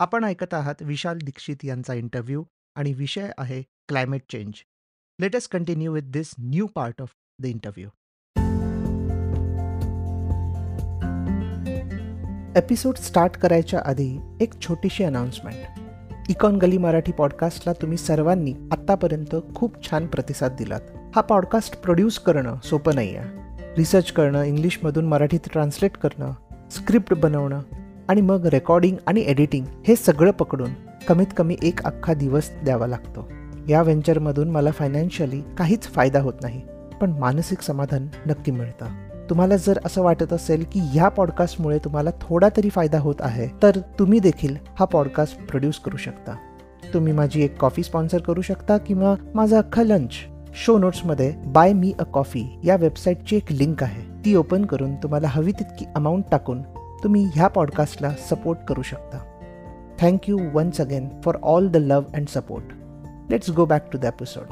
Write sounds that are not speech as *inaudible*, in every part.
आपण ऐकत आहात विशाल दीक्षित यांचा इंटरव्ह्यू आणि विषय आहे climate change. Let's continue with this new part of the interview. Episode start करायच्या आधी एक छोटीशी अनाउन्समेंट. इकॉन गली मराठी पॉडकास्टला तुम्ही सर्वांनी आत्तापर्यंत खूप छान प्रतिसाद दिलात. हा पॉडकास्ट प्रोड्यूस करणं सोपं नाही आहे. रिसर्च करणं, इंग्लिशमधून मराठीत ट्रान्सलेट करणं, स्क्रिप्ट बनवणं आणि मग रेकॉर्डिंग आणि एडिटिंग हे सगळं पकडून कमीत कमी एक अख्खा दिवस द्यावा लागतो. या व्हेंचरमधून मला फायनान्शियली काहीच फायदा होत नाही पण मानसिक समाधान नक्की मिळतं. तुम्हाला जर असं वाटत असेल की ह्या पॉडकास्टमुळे तुम्हाला थोडा तरी फायदा होत आहे तर तुम्ही देखील हा पॉडकास्ट प्रोड्यूस करू शकता. तुम्ही माझी एक कॉफी स्पॉन्सर करू शकता किंवा माझा अख्खा लंच शो नोट्समध्ये बाय मी अ कॉफी या वेबसाईटची एक लिंक आहे. ती ओपन करून तुम्हाला हवी तितकी अमाऊंट टाकून तुम्ही ह्या पॉडकास्टला सपोर्ट करू शकता. Thank you once again for all the love and support let's go back to the episode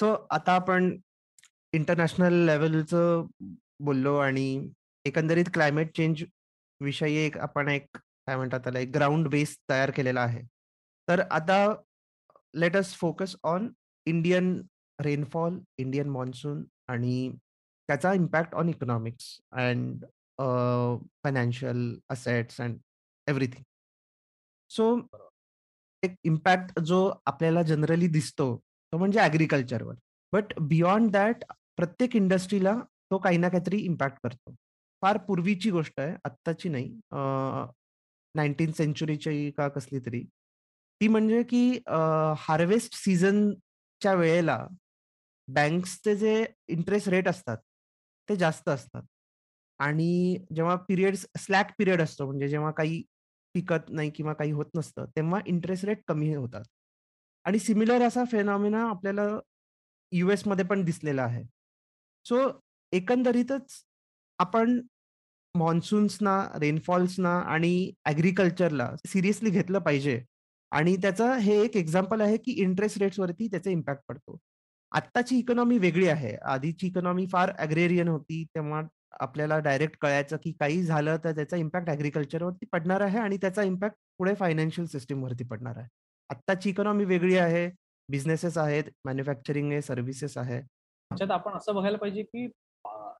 so आता आपण इंटरनॅशनल लेवलचं बोललो आणि एकंदरीत क्लायमेट चेंज विषयी एक आपण एक काय म्हणतात त्याला एक ग्राउंड बेस तयार केलेला आहे. तर आता let us focus on Indian rainfall Indian monsoon आणि त्याचा impact on economics and financial assets and everything so एक इम्पॅक्ट जो आपल्याला जनरली दिसतो तो म्हणजे ॲग्रिकल्चरवर बट बियॉन्ड दॅट प्रत्येक इंडस्ट्रीला तो काही ना काहीतरी इम्पॅक्ट करतो. फार पूर्वीची गोष्ट आहे आत्ताची नाही नाईन्टीन सेंचुरीची का कसली तरी. ती म्हणजे की हार्वेस्ट सीझनच्या वेळेला बँक्सचे जे इंटरेस्ट रेट असतात ते जास्त असतात. आणि जेव्हा पिरियड स्लॅक पिरियड असतो म्हणजे जेव्हा काही पिकत नाही किंवा काही होत नसतं तेव्हा इंटरेस्ट रेट कमी होतात. आणि सिमिलर असा फेनॉमिना आपल्याला युएसमध्ये पण दिसलेला आहे. सो एकंदरीतच आपण मॉन्सून्सना रेनफॉल्सना आणि ऍग्रिकल्चरला सिरियसली घेतलं पाहिजे. आणि त्याचं हे एक एक्झाम्पल आहे की इंटरेस्ट रेट्सवरती त्याचा इम्पॅक्ट पडतो. आत्ताची इकॉनॉमी वेगळी आहे. आधीची इकॉनॉमी फार अग्रेरियन होती. तेव्हा आपल्याला डायरेक्ट कळायचं की काही झालं तर त्याचा इम्पॅक्ट ऍग्रिकल्चरवरती पडणार आहे आणि त्याचा इम्पॅक्ट पुढे फायनान्शियल सिस्टीमवरती पडणार आहे. आत्ताची इकॉनॉमी वेगळी आहे. बिझनेसेस आहेत. मॅन्युफॅक्चरिंग आहे. सर्व्हिसेस आहे. त्याच्यात आपण असं बघायला पाहिजे की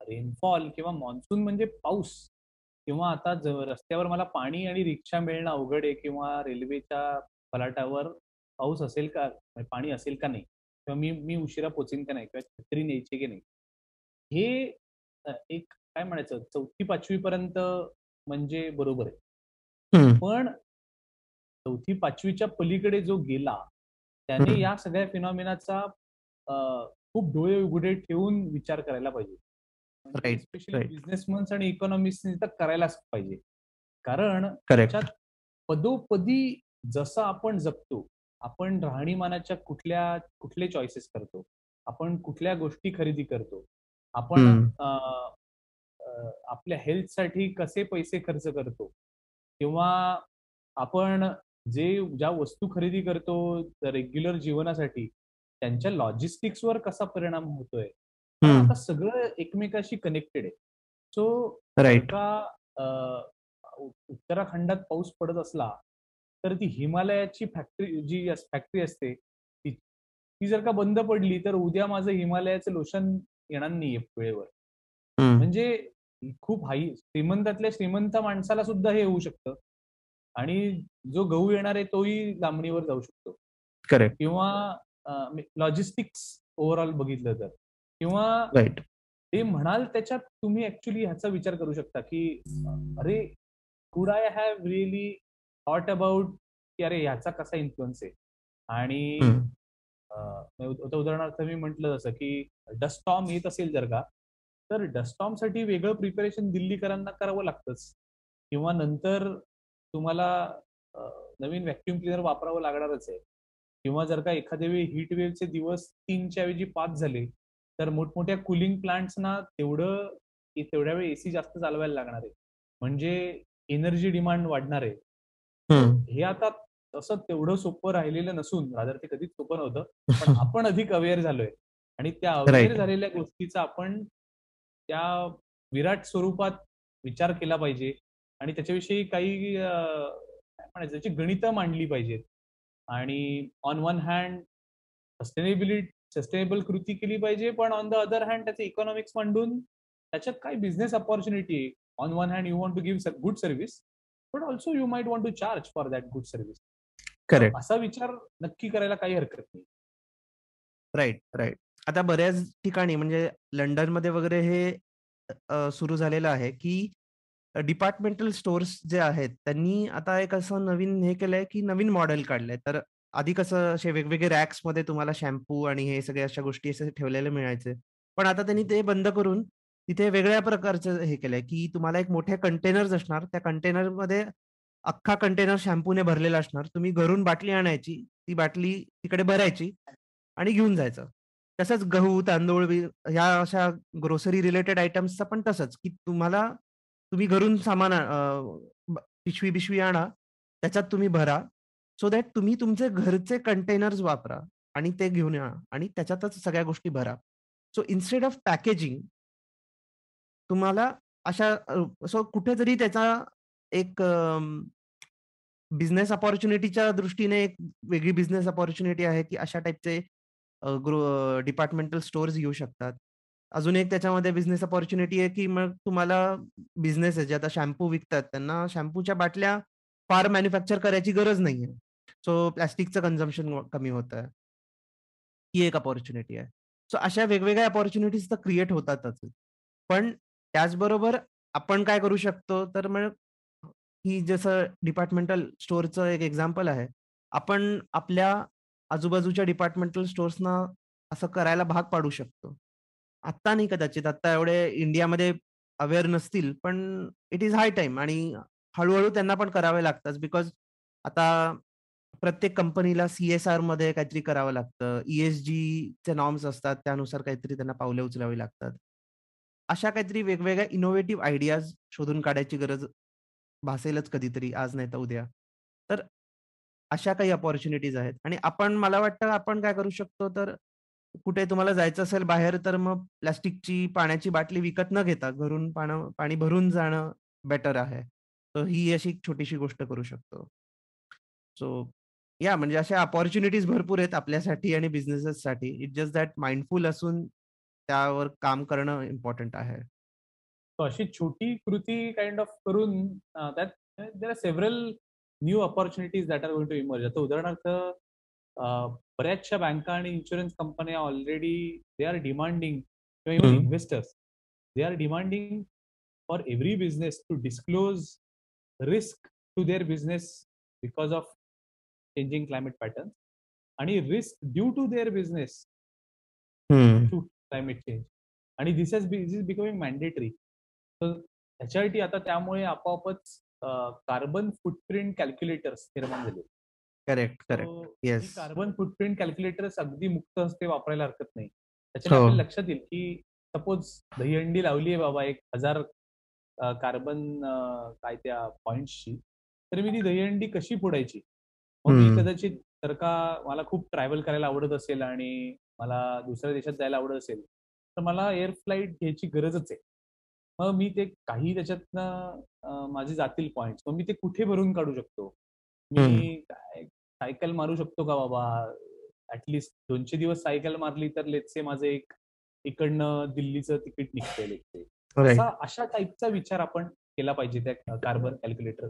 रेनफॉल किंवा मान्सून म्हणजे पाऊस. किंवा आता रस्त्यावर मला पाणी आणि रिक्षा मिळणं अवघड आहे किंवा रेल्वेच्या फलाटावर पाऊस असेल का? म्हणजे पाणी असेल का नाही? किंवा मी मी उशिरा पोचेन का नाही? किंवा छत्री न्यायची की नाही? हे एक काय म्हणायचं? चौथी पाचवी पर्यंत म्हणजे बरोबर आहे. पण चौथी पाचवीच्या पलीकडे जो गेला त्याने या सगळ्या फिनॉमिनाचा खूप डोळे उघडे ठेवून विचार करायला पाहिजे. स्पेशली बिझनेसमन्स आणि इकॉनॉमिस्ट करायलाच पाहिजे. कारण त्याच्यात पदोपदी जसं आपण जगतो आपण राहणीमानाच्या कुठल्या कुठले चॉईसेस करतो आपण कुठल्या गोष्टी खरेदी करतो आपण आपल्या हेल्थसाठी कसे पैसे खर्च करतो किंवा आपण जे ज्या वस्तू खरेदी करतो रेग्युलर जीवनासाठी त्यांच्या लॉजिस्टिक्सवर कसा परिणाम होतोय आता सगळं एकमेकाशी कनेक्टेड आहे. सो का उत्तराखंडात पाऊस पडत असला तर ती हिमालयाची फॅक्टरी जी फॅक्टरी असते ती ती जर का बंद पडली तर उद्या माझं हिमालयाचं लोशन येणार नाहीये वेळेवर. म्हणजे खूप हाई श्रीमंतातल्या श्रीमंत माणसाला सुद्धा हे होऊ शकतं. आणि जो गहू येणार आहे तोही लांबणीवर जाऊ शकतो. करेक्ट किंवा लॉजिस्टिक्स ओव्हरऑल बघितलं तर. किंवा ते म्हणाल त्याच्यात तुम्ही ऍक्च्युली ह्याचा विचार करू शकता की अरे could I have really thought about की अरे ह्याचा कसा इन्फ्लुअन्स आहे? आणि उदाहरणार्थ मी म्हंटल जसं की डस्टॉम येत असेल जर का तर डस्टॉमसाठी वेगळं प्रिपरेशन दिल्लीकरांना करावं लागतंच. किंवा नंतर तुम्हाला नवीन व्हॅक्युम क्लिनर वापरावं लागणारच आहे. किंवा जर का एखाद्या वेळी हीट वेव्हचे दिवस तीनच्या ऐवजी पाच झाले तर मोठमोठ्या कुलिंग प्लांट्सना तेवढं तेवढ्या वेळ एसी जास्त चालवायला लागणार आहे. म्हणजे एनर्जी डिमांड वाढणार आहे. हे आता तसं तेवढं सोपं राहिलेलं नसून रादर ते कधीच सोपं नव्हतं *laughs* पण आपण अधिक अवेअर झालोय आणि त्या अवेअर. झालेल्या गोष्टीचा आपण त्या विराट स्वरूपात विचार केला पाहिजे आणि त्याच्याविषयी काही म्हणायचं त्याची गणितं मांडली पाहिजेत. आणि on one hand sustainability sustainable कृती केली पाहिजे, पण ऑन द अदर हँड त्याचे इकॉनॉमिक्स मांडून त्याच्यात काय business opportunity. On one hand you want to give good service, but also you might want to charge for that good service. Correct. असा विचार नक्की करायला काही हरकत नाही. Right, right. आता बऱ्याच ठिकाणी म्हणजे लंडनमध्ये वगैरे हे सुरू झालेलं आहे, की डिपार्टमेंटल स्टोअर्स जे आहेत, त्यांनी आता एक असं नवीन हे केलंय, की नवीन मॉडेल काढलंय. तर आधी कसं असे वेगवेगळे रॅक्समध्ये तुम्हाला शॅम्पू आणि हे सगळ्या अशा गोष्टी असे ठेवलेले मिळायचे. पण आता त्यांनी ते बंद करून तिथे वेगळ्या प्रकारचं हे केलंय, की तुम्हाला एक मोठे कंटेनर्स असणार. त्या कंटेनरमध्ये अख्खा कंटेनर शॅम्पूने भरलेला असणार. तुम्ही घरून बाटली आणायची, ती बाटली तिकडे भरायची आणि घेऊन जायचं. तसंच गहू, तांदूळ ह्या अशा ग्रोसरी रिलेटेड आयटम्सचं पण तसंच, की तुम्हाला तुम्ही घरून सामान पिशवी-बिशवी आणा, त्याच्यात तुम्ही भरा. सो दॅट तुम्ही तुमचे घरचे कंटेनर्स वापरा आणि ते घेऊन या आणि त्याच्यातच सगळ्या गोष्टी भरा. सो इन्स्टेड ऑफ पॅकेजिंग तुम्हाला अशा अ, सो कुठेतरी त्याचा एक बिझनेस अपॉर्च्युनिटीच्या दृष्टीने एक वेगळी बिझनेस अपॉर्च्युनिटी आहे, की अशा टाइपचे ग्रो डिपार्टमेंटल स्टोअर्स येऊ शकतात. अजून एक त्याच्यामध्ये बिझनेस अपॉर्च्युनिटी आहे, की मग तुम्हाला बिझनेस आहे जे आता शॅम्पू विकतात, त्यांना शॅम्पूच्या बाटल्या फार मॅन्युफॅक्चर करायची गरज नाहीये. सो प्लास्टिकचं कन्झम्पन कमी होतंय. ही एक अपॉर्च्युनिटी आहे. सो अशा वेगवेगळ्या अपॉर्च्युनिटीज तर क्रिएट होतातच. पण त्याचबरोबर आपण काय करू शकतो, तर मग ही जसं डिपार्टमेंटल स्टोअरचं एक एक्झाम्पल आहे. आपण आपल्या आजूबाजूच्या डिपार्टमेंटल स्टोअर्सना असं करायला भाग पाडू शकतो. आत्ता नाही कदाचित, आत्ता एवढे इंडियामध्ये अवेअर नसतील, पण इट इज हाय टाईम आणि हळूहळू त्यांना पण करावे लागतात बिकॉज आता प्रत्येक कंपनीला सी-एस-आरमध्ये काहीतरी करावं लागतं. ई-एस-जीचे नॉर्म्स असतात, त्यानुसार काहीतरी त्यांना पावले उचलावी लागतात. अशा काहीतरी वेगवेगळ्या इनोव्हेटिव्ह आयडियाज शोधून काढायची गरज भासेलच कधीतरी, आज नाही तर उद्या. तर अशा काही अपॉर्च्युनिटीज आहेत आणि आपण मला वाटतं आपण काय करू शकतो, तर कुठे तुम्हाला जायचं असेल बाहेर, तर मग प्लास्टिकची पाण्याची बाटली विकत न घेता घरून पाणं पाणी भरून जाणं बेटर आहे. तर ही अशी छोटीशी गोष्ट करू शकतो. सो या म्हणजे अशा अपॉर्च्युनिटीज भरपूर आहेत आपल्यासाठी आणि बिझनेसेससाठी. इट जस्ट दॅट माइंडफुल असून त्यावर काम करणं इम्पोर्टंट आहे. अशी छोटी कृती काइंड ऑफ करून त्यात there are several new opportunities that are going to emerge. आता उदाहरणार्थ बऱ्याचशा बँका आणि इन्शुरन्स कंपन्या ऑलरेडी दे आर डिमांडिंग किंवा even. Investors they are demanding for every business to disclose risk to their business because of changing climate pattern आणि risk due to their business. To climate change आणि this has this is becoming mandatory तर त्याच्यासाठी आता त्यामुळे आपोआपच carbon footprint calculators निर्माण झाले correct, correct. Yes. Carbon footprint calculators अगदी मुक्त हस्ते वापरायला हरकत नाही. त्याच्याने हो. आपल्याला लक्षात येईल, की सपोज दहीहंडी लावली आहे बाबा 1000 अ, कार्बन काय त्या पॉइंट्सची, तर मी ती दहीहंडी कशी फोडायची? मग मी. कदाचित जर का मला खूप ट्रॅव्हल करायला आवडत असेल आणि मला दुसऱ्या देशात जायला आवडत असेल, तर मला एअर फ्लाइट घ्यायची गरजच आहे. मग मी ते काही त्याच्यातनं माझे जातील पॉइंट्स. मग मी ते कुठे भरून काढू शकतो? मी काय सायकल मारू शकतो का बाबा? ॲटलीस्ट 200 दिवस सायकल मारली तर लेट्स से माझं एक इकडनं दिल्लीचं तिकीट निघतंय लेट्स. असा अशा टाइपचा विचार आपण केला पाहिजे त्या कार्बन कॅल्क्युलेटर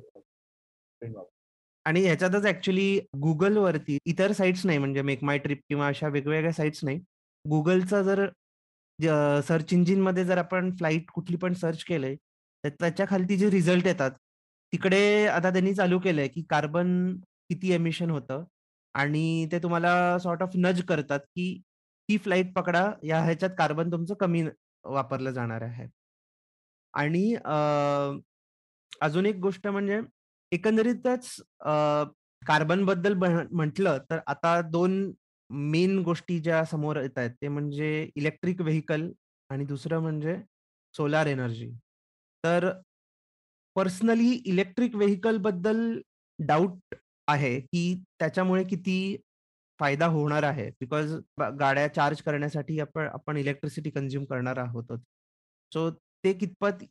आणि ह्याच्यातच ऍक्च्युली गुगलवरती इतर साईट्स नाही म्हणजे मेक माय ट्रिप किंवा अशा वेगवेगळ्या साईट्स नाही. गुगलचा जर सर्च इंजिनमध्ये जर आपण फ्लाईट कुठली पण सर्च केलंय, तर त्याच्या खालती जे रिझल्ट येतात, तिकडे आता त्यांनी चालू केलंय, की कार्बन किती एमिशन होतं आणि ते तुम्हाला सॉर्ट ऑफ नज करतात, की ही फ्लाईट पकडा, या ह्याच्यात कार्बन तुमचं कमी वापरलं जाणार आहे. आणि अजून एक गोष्ट म्हणजे एकंदरीतच कार्बनबद्दल म्हटलं तर आता दोन मेन गोष्टी ज्या समोर येतायत ते म्हणजे इलेक्ट्रिक व्हेकल आणि दुसरं म्हणजे सोलार एनर्जी. तर पर्सनली इलेक्ट्रिक व्हेइकलबद्दल डाउट आहे, की त्याच्यामुळे किती फायदा होणार आहे. बिकॉज गाड्या चार्ज करण्यासाठी आपण आपण इलेक्ट्रिसिटी कन्झ्युम करणार आहोत सो ते कितपत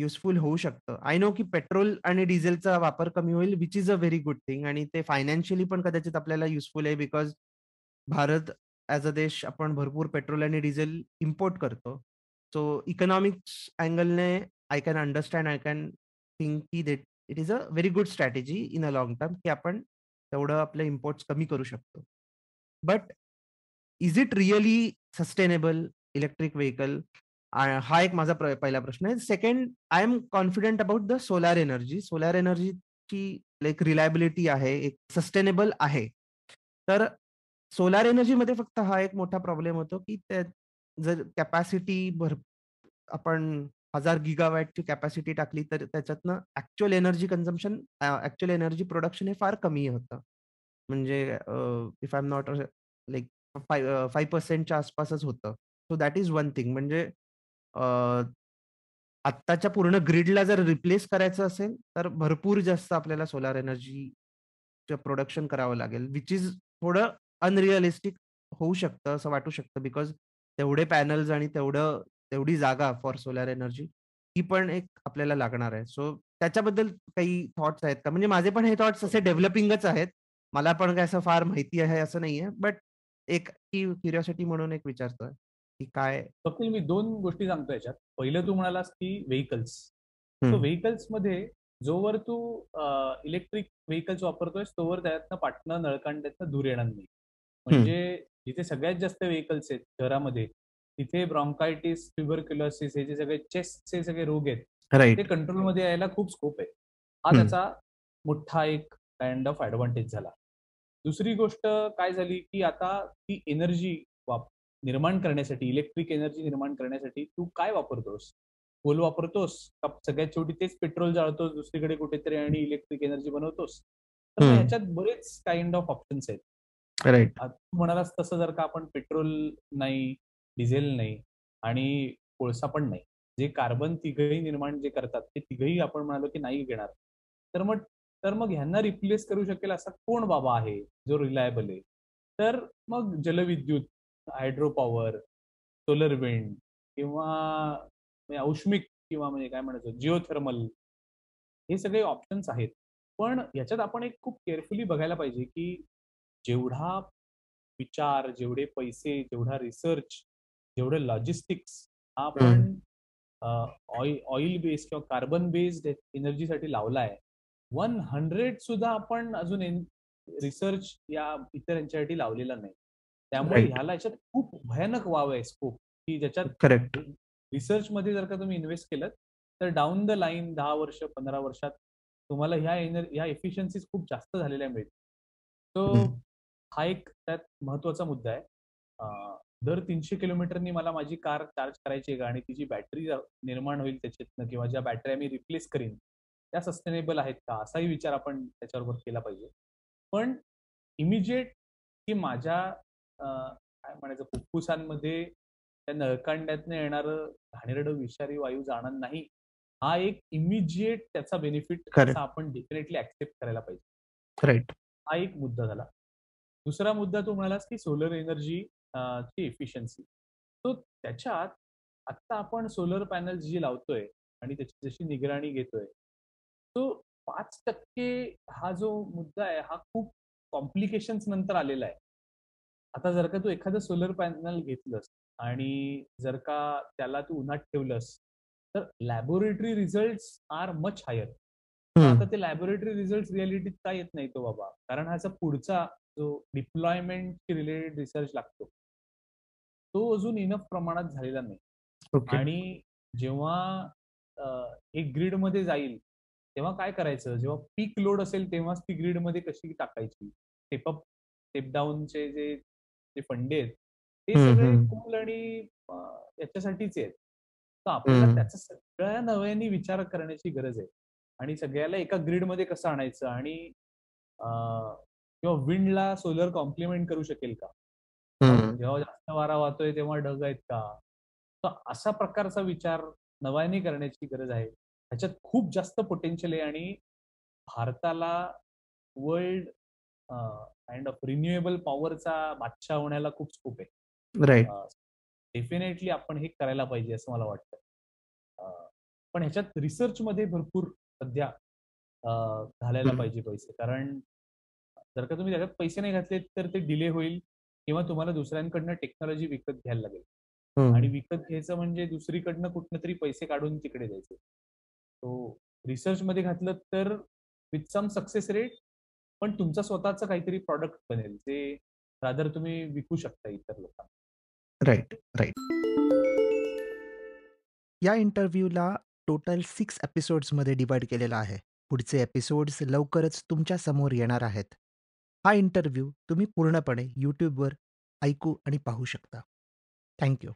युजफुल होऊ शकतं. आय नो की पेट्रोल आणि डिझेलचा वापर कमी होईल, which is a very good thing आणि ते फायनान्शियली पण कदाचित आपल्याला युजफुल आहे बिकॉज भारत ॲज अ देश आपण भरपूर पेट्रोल आणि डिझेल इम्पोर्ट करतो. सो इकॉनॉमिक्स अँगलने I can understand, I can think की that it is a very good strategy in a long term की आपण तेवढं आपले इम्पोर्ट्स कमी करू शकतो. But is it really sustainable electric vehicle हा एक माझा पहिला प्रश्न आहे. Second I am confident about the solar energy. Solar एनर्जीची लाईक रिलायबिलिटी आहे, एक सस्टेनेबल आहे. तर सोलार एनर्जीमध्ये फक्त हा एक मोठा प्रॉब्लेम होतो, की जर कॅपॅसिटी भर आपण हजार गिगावॅटची कॅपॅसिटी टाकली तर त्याच्यातनं actual energy consumption actual energy production हे फार कमी होतं. म्हणजे if I am not like 5% आसपासच होतं. So that is one thing म्हणजे आत्ताच्या पूर्ण ग्रीडला जर रिप्लेस करायचं असेल, तर भरपूर जास्त आपल्याला सोलार एनर्जीचं प्रोडक्शन करावं लागेल, विच इज थोडं अनरिअलिस्टिक होऊ शकतं, असं वाटू शकतं. बिकॉज तेवढे पॅनल्स आणि तेवढं तेवढी जागा फॉर सोलार एनर्जी ही पण एक आपल्याला लागणार आहे. सो त्याच्याबद्दल काही थॉट्स आहेत का? म्हणजे माझे पण हे थॉट्स असे डेव्हलपिंगच आहेत. मला पण काय असं फार माहिती आहे असं नाहीये. बट एक क्युरिओसिटी म्हणून एक विचारतोय. की काय कपिल मी दोन गोष्टी सांगतो याच्यात. पहिलं तू म्हणालास की व्हेइकल्स. तो व्हेइकल्समध्ये जोवर तू इलेक्ट्रिक व्हेइकल्स वापरतोयस तोवर त्यातनं पाटणं नळकांड्यातनं दूर येणार नाही. म्हणजे जिथे सगळ्यात जास्त व्हेइकल्स आहेत शहरामध्ये, तिथे ब्रॉन्कायटिस, ट्युबरक्युलोसिस हे जे सगळे चेस्टचे सगळे रोग आहेत, ते कंट्रोलमध्ये यायला खूप स्कोप आहे. हा त्याचा मोठा एक काइंड ऑफ ॲडव्हांटेज झाला. दुसरी गोष्ट काय झाली, की आता ती एनर्जी वाप निर्माण करण्यासाठी इलेक्ट्रिक एनर्जी निर्माण करण्यासाठी तू काय वापरतोस? कोल वापरतोस का सगळ्यात शेवटी तेच पेट्रोल जाळतोस दुसरीकडे कुठेतरी आणि इलेक्ट्रिक एनर्जी बनवतोस? तर ह्याच्यात बरेच काइंड ऑफ ऑप्शन्स आहेत. तू म्हणालास तसं जर का आपण पेट्रोल नाही, डिझेल नाही आणि कोळसा पण नाही. जे कार्बन तिघही निर्माण जे करतात ते तिघही आपण म्हणालो की नाही घेणार. तर मग तर मग ह्यांना रिप्लेस करू शकेल असा कोण बाबा आहे जो रिलायबल आहे? तर मग जलविद्युत हायड्रो पॉवर, सोलर विंड किंवा म्हणजे औष्मिक किंवा म्हणजे काय म्हणायचं जिओथर्मल हे सगळे ऑप्शन्स आहेत. पण याच्यात आपण एक खूप केअरफुली बघायला पाहिजे, की जेवढा विचार, जेवढे पैसे, जेवढा रिसर्च, जेवढे लॉजिस्टिक्स हा आपण ऑइल बेस्ड किंवा कार्बन बेस्ड एनर्जीसाठी लावला आहे. 100 सुद्धा आपण अजून रिसर्च या इतर यांच्यासाठी लावलेला नाही. त्यामुळे ह्याला याच्यात खूप भयानक वाव आहे स्कोप की ज्याच्यात करेक्ट. रिसर्च मध्ये जर का तुम्ही इन्व्हेस्ट केलं तर डाऊन द लाईन दहा वर्ष पंधरा वर्षात तुम्हाला ह्या एनर ह्या एफिशियन्सीज खूप जास्त झालेल्या मिळतील. तो हा एक त्यात महत्त्वाचा मुद्दा आहे. दर तीनशे किलोमीटरनी मला माझी कार चार्ज करायची आहे का आणि तिची बॅटरी निर्माण होईल त्याच्यातनं किंवा ज्या बॅटऱ्या मी रिप्लेस करीन त्या सस्टेनेबल आहेत का? असाही विचार आपण त्याच्याबरोबर केला पाहिजे. पण इमिजिएट की माझ्या काय म्हणायचं फुफ्फुसांमध्ये त्या नळकांड्यातनं येणारं घाणेरडं विषारी वायू जाणार नाही. हा एक इमिजिएट त्याचा बेनिफिट आपण डेफिनेटली ऍक्सेप्ट करायला पाहिजे. राईट हा एक मुद्दा झाला. दुसरा मुद्दा तू म्हणालास की सोलर एनर्जी ची एफिशियन्सी तो त्याच्यात आता आपण सोलर पॅनल जी लावतोय आणि त्याची जशी निगराणी घेतोय तो पाच टक्के हा जो मुद्दा आहे हा खूप कॉम्प्लिकेशन्स नंतर आलेला आहे. आता जर का तू एखादं सोलर पॅनल घेतलंस आणि जर का त्याला तू उन्हात ठेवलंस तर laboratory result are much higher. आता ते लॅबोरेटरी रिझल्ट रिअलिटीत काय येत नाही तो बाबा. कारण ह्याचा पुढचा जो डिप्लॉयमेंट रिलेटेड रिसर्च लागतो तो अजून इनफ प्रमाणात झालेला नाही. आणि जेव्हा एक ग्रीडमध्ये जाईल तेव्हा काय करायचं? जेव्हा पीक लोड असेल तेव्हाच ती ग्रीडमध्ये कशी टाकायची? स्टेपअप स्टेप डाऊनचे जे जे फंडे आहेत ते सगळे कूल आणि याच्यासाठीच आहेत. तर आपल्याला त्याचा सगळ्या नव्याने विचार करण्याची गरज आहे. आणि सगळ्याला एका ग्रीडमध्ये कसं आणायचं आणि किंवा विंडला सोलर कॉम्प्लिमेंट करू शकेल का? जेव्हा जास्त वारा वाहतोय तेव्हा ढग आहेत का? तर असा प्रकारचा विचार नव्याने करण्याची गरज आहे. ह्याच्यात खूप जास्त पोटेन्शियल आहे आणि भारताला वर्ल्ड काइंड ऑफ रिन्युएबल पॉवरचा बादशाह होण्याला खूप स्कोप आहे. राइट. अ, डेफिनेटली आपण हे करायला पाहिजे असं मला वाटतं. पण ह्याच्यात रिसर्चमध्ये भरपूर सध्या घालायला. पाहिजे पैसे. कारण जर का तुम्ही त्याच्यात पैसे नाही घातले तर ते डिले होईल किंवा तुम्हाला दुसऱ्यांकडनं टेक्नॉलॉजी विकत घ्यायला लागेल. आणि. विकत घ्यायचं म्हणजे दुसरीकडनं कुठूनतरी पैसे काढून तिकडे द्यायचे. सो रिसर्चमध्ये घातलं तर विथ सम सक्सेस रेट पण तुमचं स्वतःचं काहीतरी प्रॉडक्ट बनेल. जे रादर तुम्ही विकू शकता इतर लोकांना. राईट राईट या इंटरव्ह्यूला टोटल सिक्स एपिसोड्समध्ये डिवाइड केलेलं आहे. पुढचे एपिसोड्स लवकरच तुमच्यासमोर येणार आहेत. हा इंटरव्ह्यू तुम्ही पूर्णपणे यूट्यूबवर ऐकू आणि पाहू शकता. थँक्यू